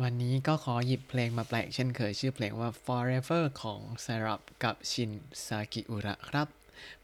วันนี้ก็ขอหยิบเพลงมาแปลกเช่นเคยชื่อเพลงว่า Forever ของ s y r u p กับชินซากิอุระครับ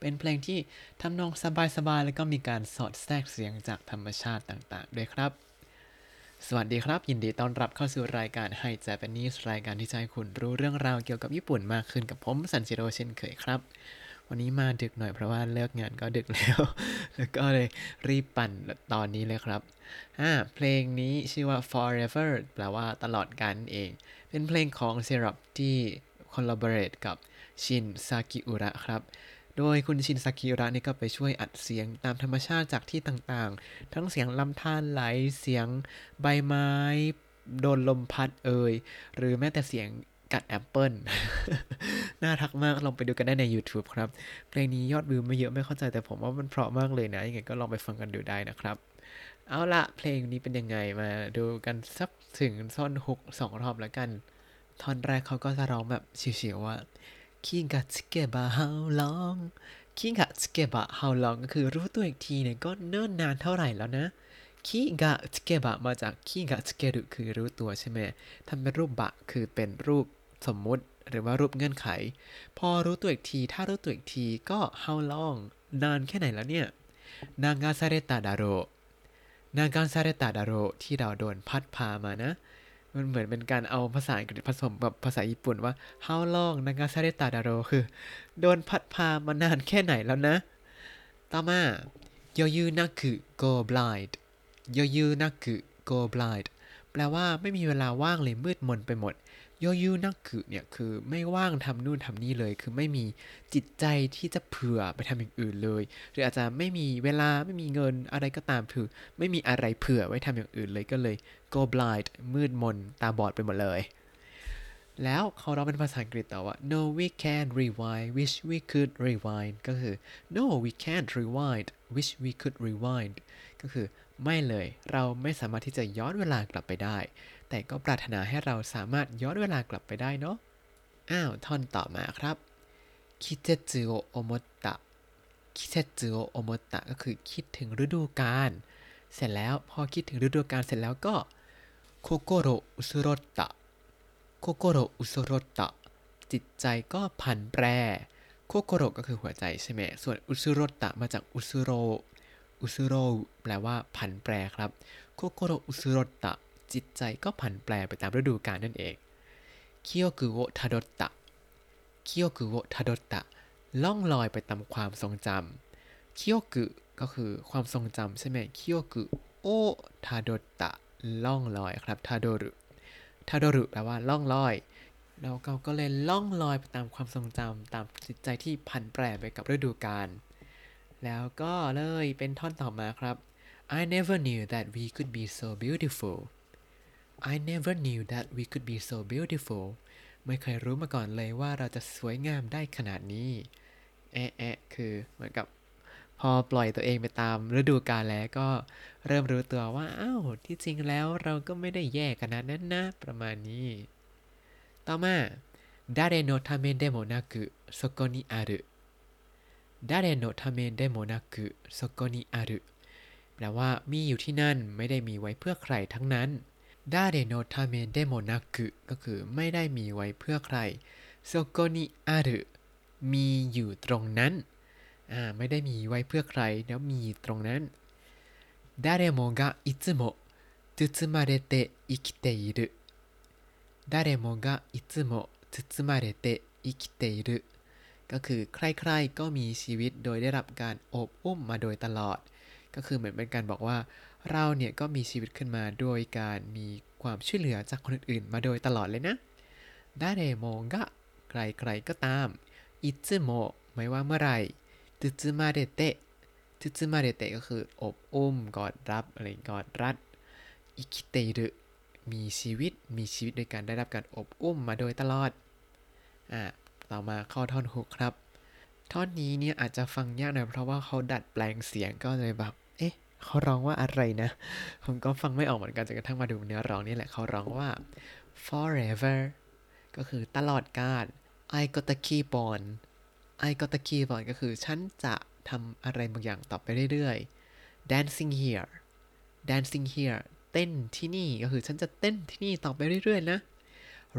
เป็นเพลงที่ทำนองสบายๆ แล้วก็มีการสอดแทรกเสียงจากธรรมชาติต่างๆ ด้วยครับ สวัสดีครับ ยินดีต้อนรับเข้าสู่รายการไฮ Japanese รายการที่จะให้คุณรู้เรื่องราวเกี่ยวกับญี่ปุ่นมากขึ้นกับผมซันจิโร่เช่นเคยครับ วันนี้มาดึกหน่อยเพราะว่าเลิกงานก็ดึกแล้ว แล้วก็เลยรีบปั่นตอนนี้เลยครับอ่าเพลงนี้ชื่อว่า forever แปลว่าตลอดกาลนั่นเอง เป็นเพลงของ s y r u p ที่ collaborate กับชินซากิอุระครับโดยคุณชินซากิอุระนี่ก็ไปช่วยอัดเสียงตามธรรมชาติจากที่ต่างๆ ทั้งเสียงลำธารไหล เสียงใบไม้ โดนลมพัดเอ่ย หรือแม้แต่เสียง กัดแอปเปิลน่ารักมาก ลองไปดูกันได้ใน YouTube ครับ เพลงนี้ยอดวิวไม่เยอะไม่เข้าใจแต่ผมว่ามันเพราะมากเลยนะ ยังไงก็ลองไปฟังกันดูได้นะครับ เอาละเพลงนี้เป็นยังไงมาดูกันสักถึงซ่อนหกสองรอบแล้วกัน ท่อนแรกเขาก็จะร้องแบบเฉียวๆว่าคิงกัสเกบะ how long คิงะสเกบะ how long ก็คือรู้ตัวอีกทีเนี่ยก็เนิ่นนานเท่าไหร่แล้วนะคิงะสเกบะมาจากคิงะสเกรุคือรู้ตัวใช่ไหมทำเป็นรูปบะคือเป็นรูป สมมุติหรือว่ารูปเงื่อนไข พอรู้ตัวอีกที ถ้ารู้ตัวอีกทีก็ how long นานแค่ไหนแล้วเนี่ยนางาซาเรตาดาโรนางกาซาเรตาดาโรที่เราโดนพัดพามานะ มันเหมือนเป็นการเอาภาษาอังกฤษผสมกับภาษาญี่ปุ่นว่า how long นางกาซาเรตาดาโรคือ โดนพัดพามานานแค่ไหนแล้วนะ ต่อมาโยยูนักคือ go blind โยยูนักคือ go blind แปลว่าไม่มีเวลาว่างเลยมืดมนไปหมด โยยูนักคือเนี่ยคือไม่ว่างทำนู่นทำนี่เลย คือไม่มีจิตใจที่จะเผื่อไปทำอย่างอื่นเลย หรืออาจจะไม่มีเวลาไม่มีเงินอะไรก็ตามคือ ไม่มีอะไรเผื่อไว้ทำอย่างอื่นเลยก็เลย go blind มืดมนตาบอดไปหมดเลย แล้วเขาร้องเป็นภาษาอังกฤษต่อว่า no we can't rewind wish we could rewind ก็คือ no we can't rewind wish we could rewind ก็คือไม่เลย เราไม่สามารถที่จะย้อนเวลากลับไปได้ แต่ก็ปรารถนาให้เราสามารถย้อนเวลากลับไปได้เนาะ อ้าว ท่อนต่อมาครับคิเจจิโอโอมตะคิเจจิโอโอมตะก็คือคิดถึงฤดูกาล เสร็จแล้วพอคิดถึงฤดูกาลเสร็จแล้วก็โคโกโรอุซุโรตะโคโกโรอุซุโรตะจิตใจก็ผันแปรโคโกโรก็คือหัวใจใช่ไหม ส่วนอุซุโรตะมาจากอุซุโรอุซุโรแปลว่าผันแปรครับโคโกโรอุซุโรตะ จิตใจก็ผันแปรไปตามฤดูกาลนั่นเองคิโอกุโอทาโดตะคิโอกุโอทาโดตะล่องลอยไปตามความทรงจำคิโอกุก็คือความทรงจำใช่ไหมคิโอกุโอทาโดตะล่องลอยครับทาโดรุทาโดรุแปลว่าล่องลอยแล้วเราก็เลยล่องลอยไปตามความทรงจำตามจิตใจที่ผันแปรไปกับฤดูกาลแล้วก็เลยเป็นท่อนต่อมาครับ I never knew that we could be so beautiful I never knew that we could be so beautiful ไม่เคยรู้มาก่อนเลยว่าเราจะสวยงามได้ขนาดนี้ แอะแอะคือเหมือนกับ พอปล่อยตัวเองไปตามฤดูกาลแล้วก็เริ่มรู้ตัวว่าอ้าวที่จริงแล้วเราก็ไม่ได้แย่ขนาดนั้นนะประมาณนี้ ต่อมาだれのためนทาเมเดโมนากุโซโกนิอารุดาแปลว่ามีอยู่ที่นั่นไม่ได้มีไว้เพื่อใครทั้งนั้น 誰のためでもなくก็คือไม่ได้มีไว้เพื่อใครそこにあるมีอยู่ตรงนั้น อ่า ไม่ได้มีไว้เพื่อใคร แล้วมีตรงนั้น誰もがいつも包まれて生きている 誰もがいつも包まれて生きているก็คือใครๆก็มีชีวิตโดยได้รับการโอบอุ้มมาโดยตลอด ก็คือเหมือนเป็นการบอกว่า เราเนี่ยก็มีชีวิตขึ้นมาโดยการมีความช่วยเหลือจากคนอื่นๆ มาโดยตลอดเลยนะ誰もがใครๆก็ตามいつもไม่ว่าเมื่อไหร่ตุซึมาเดเตะตุซึมาเดเตะก็คืออบอุ้มกอดรับอะไรกอดรัดอิคิเตรุมีชีวิตมีชีวิตโดยการได้รับการอบอุ้มมาโดยตลอดอ่าต่อมาเข้าท่อนฮุกครับ ท่อนนี้เนี่ยอาจจะฟังยากหน่อยเพราะว่าเขาดัดแปลงเสียงก็เลยแบบ เอ๊ะเขาร้องว่าอะไรนะ ผมก็ฟังไม่ออกเหมือนกันจนกระทั่งมาดูเนื้อร้องนี่แหละเขาร้องว่า forever ก็คือตลอดกาล I got the key on I got the key on ก็คือฉันจะทำอะไรบางอย่างต่อไปเรื่อยๆ dancing here dancing here เต้นที่นี่ก็คือฉันจะเต้นที่นี่ต่อไปเรื่อยๆนะ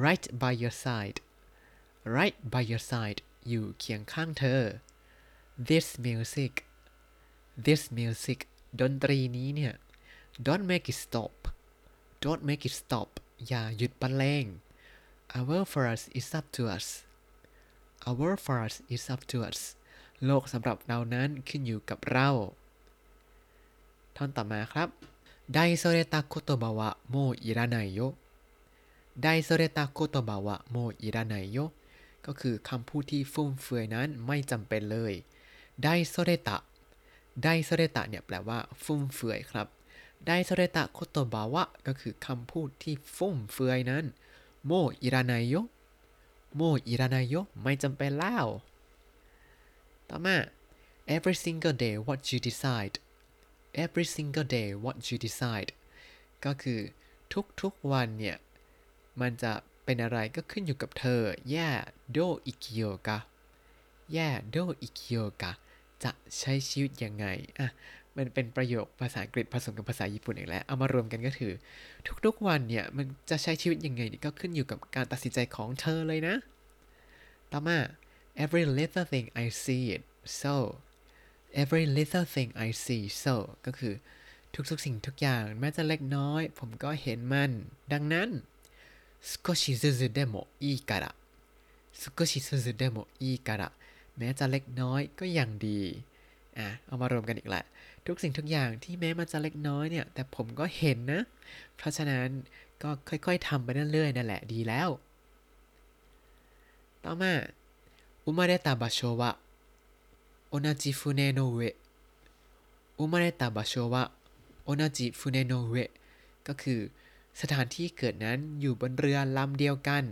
right by your side right by your side อยู่เคียงข้างเธอ this music this music ดนตรีนี้เนี่ย don't make it stop don't make it stop อย่าหยุดบรรเลง our for us is up to us our for us is up to us โลกสำหรับเรานั้นขึ้นอยู่กับเรา ท่อนต่อมาครับไดโซเรตะโคโตบาวะโมอิระไนโยไดโซเรตะโคโตบาวะโมอิระไนโยก็คือคำพูดที่ฟุ่มเฟือยนั้นไม่จำเป็นเลยไดโซเรตะ ไดโซเรตะเนี่ยแปลว่าฟุ่มเฟือยครับไดโซเรตะโคโตบาวะก็คือคำพูดที่ฟุ่มเฟือยนั้นโมอิระไนโยโมอิระไนโยไม่จำเป็นแล้ว ต่อมา every single day what you decide every single day what you decide ก็คือทุกๆวันเนี่ย มันจะเป็นอะไรก็ขึ้นอยู่กับเธอแย่โดอิคิโยกะแย่โดอิคิโยกะ จะใช้ชีวิตยังไง อ่ะ มันเป็นประโยคภาษาอังกฤษผสมกับภาษาญี่ปุ่นอีกแล้ว เอามารวมกันก็คือ ทุกๆวันเนี่ย มันจะใช้ชีวิตยังไงนี่ก็ขึ้นอยู่กับการตัดสินใจของเธอเลยนะ ต่อมา every little thing I see it so every little thing I see so ก็คือทุกๆสิ่งทุกอย่างแม้จะเล็กน้อย ผมก็เห็นมัน ดังนั้น少しずつでもいいから少しずつでもいいから แม้จะเล็กน้อยก็ยังดีอะเอามารวมกันอีกละทุกสิ่งทุกอย่างที่แม้มันจะเล็กน้อยเนี่ย แต่ผมก็เห็นนะ เพราะฉะนั้นก็ค่อยๆทำไปเรื่อยๆนั่นแหละดีแล้ว ต่อมาอุมาเรตาบาโชวะโอนาจิฟุเนโนเวอุมาเรตาบาโชวะโอนาจิฟุเนโนเวก็คือสถานที่เกิดนั้นอยู่บนเรือลำเดียวกัน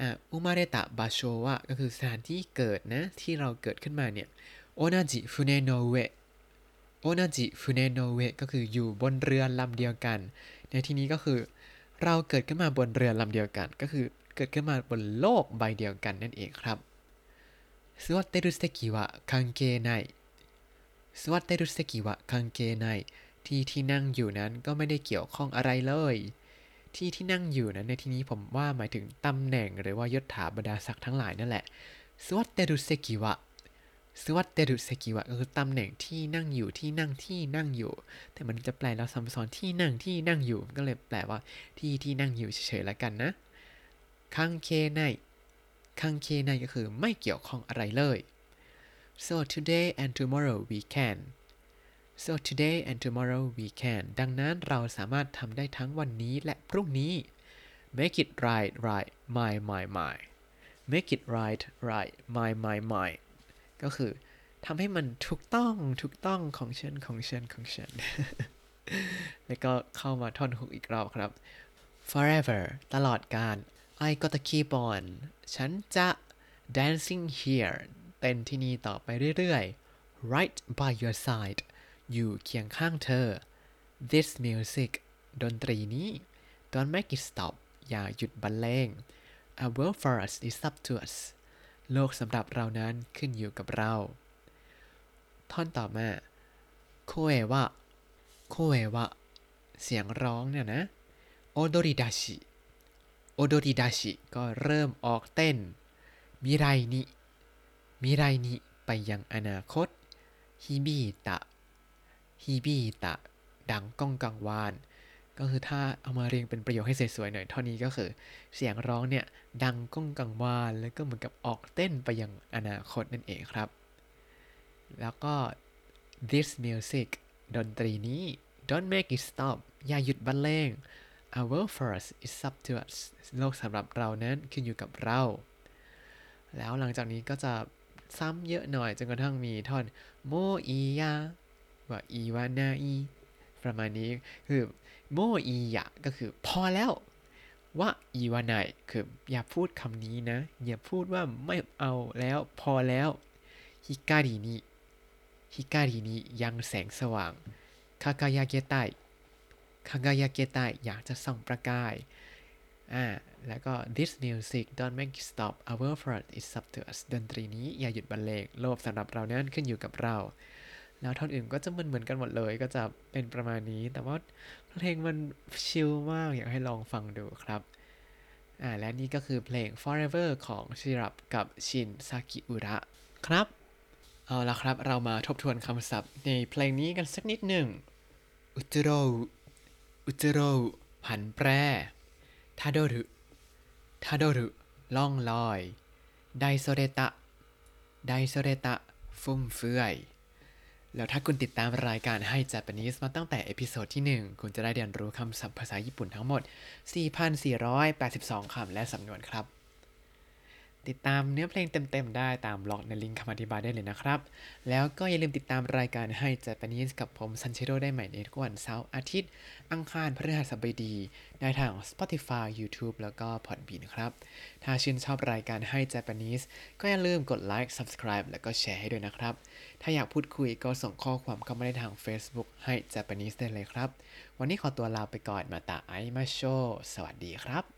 อุมาเรตะบาโชวะก็คือสถานที่เกิดนะ ที่เราเกิดขึ้นมาเนี่ยโอนาจิฟุเนโนเวะโอนาจิฟุเนโนเวะก็คืออยู่บนเรือลำเดียวกัน ในที่นี้ก็คือ เราเกิดขึ้นมาบนเรือลำเดียวกัน ก็คือเกิดขึ้นมาบนโลกใบเดียวกันนั่นเองครับสวัสดีรุสเตกิวะคังเกไนสวัสดีรุสเตกิวะคังเกไนที่ที่นั่งอยู่นั้นก็ไม่ได้เกี่ยวข้องอะไรเลย ที่ที่นั่งอยู่นั้นในที่นี้ผมว่าหมายถึงตำแหน่งหรือว่ายศถาบรรดาศักดิ์ทั้งหลายนั่นแหละสวัสเตรุเซกิวะสวัสเตรุเซกิวะก็คือตำแหน่งที่นั่งอยู่ที่นั่งที่นั่งอยู่ แต่มันจะแปลแล้วซ้ำซ้อนที่นั่งที่นั่งอยู่ก็เลยแปลว่าที่ที่นั่งอยู่เฉยๆแล้วกันนะคังเคไนคังเคไนก็คือไม่เกี่ยวข้องอะไรเลย so today and tomorrow we can so today and tomorrow we can ดังนั้นเราสามารถทำได้ทั้งวันนี้และพรุ่งนี้ make it right right my my my make it right right my my my ก็คือทำให้มันถูกต้องถูกต้องของฉันของฉันของฉัน แล้วก็เข้ามาท่อนฮุกอีกรอบครับ forever ตลอดกาล I gotta keep on ฉันจะ dancing here เต้นที่นี่ต่อไปเรื่อยๆ right by your side อยู่เคียงข้างเธอ this music ดนตรีนี้ don't make it stop อย่าหยุดบรรเลง a world for us is up to us โลกสำหรับเรานั้นขึ้นอยู่กับเรา ท่อนต่อมาโคเอวะโคเอวะเสียงร้องเนี่ยนะโอโดริดาชิโอโดริดาชิก็เริ่มออกเต้น มิไรนิมิไรนิไปยังอนาคตฮิบิตะ ฮิบิตะ ดังก้องกังวาน ก็คือถ้าเอามาเรียงเป็นประโยคให้สวยๆหน่อยเท่านี้ก็คือ เสียงร้องเนี่ยดังก้องกังวาน แล้วก็เหมือนกับออกเต้นไปยังอนาคตนั่นเองครับ แล้วก็ this music ดนตรีนี้ don't make it stop อย่าหยุดบรรเลง our world for us is up to us โลกสำหรับเรานั้นขึ้นอยู่กับเรา แล้วหลังจากนี้ก็จะซ้ำเยอะหน่อยจนกระทั่งมีท่อนโมอียา ว่าอีวานาอีประมาณนี้คือโมอียะก็คือพอแล้วว่าอีวานายคืออย่าพูดคำนี้นะ อย่าพูดว่าไม่เอาแล้วพอแล้วฮิการินิฮิการินิยังแสงสว่างคากายาเกะไตคากายาเกะไตอยากจะส่องประกายอ่าแล้วก็ this music don't make it stop our effort is up to us ดนตรีนี้อย่าหยุดบรรเลงโลกสำหรับเรานั้นขึ้นอยู่กับเรา แล้วท่อนอื่นก็จะเหมือนเหมือนกันหมดเลย ก็จะเป็นประมาณนี้ แต่ว่าเพลงมันชิลมากอยากให้ลองฟังดูครับอ่าและนี่ก็คือเพลง Forever ของชิรับกับชินซากิอุระครับเอาละครับเรามาทบทวนคำศัพท์ในเพลงนี้กันสักนิดหนึ่งอุตโรอุตโรผันแปรทาโดรุทาโดรุล่องลอย 大それた 大それた ฟุ่มเฟือย แล้วถ้าคุณติดตามรายการให้ Japanese มาตั้งแต่ episode ที่ 1 คุณจะได้เรียนรู้คำศัพท์ภาษาญี่ปุ่นทั้งหมด 4,482 คำและสำนวนครับ ติดตามเนื้อเพลงเต็มๆ ได้ตามบล็อกในลิงก์คำอธิบายได้เลยนะครับ แล้วก็อย่าลืมติดตามรายการให้ Japanese กับผมซันเชโรได้ใหม่ในทุกวันเสาร์อาทิตย์ อังคารพฤหัสบดีในทาง Spotify YouTube แล้วก็ Podbean ครับ ถ้าชื่นชอบรายการให้ Japanese ก็อย่าลืมกดไลค์ Subscribe แล้วก็แชร์ให้ด้วยนะครับ ถ้าอยากพูดคุยก็ส่งข้อความเข้ามาได้ทาง Facebook ให้ Japanese ได้เลยครับ วันนี้ขอตัวลาไปก่อนมาตาไอมาโช สวัสดีครับ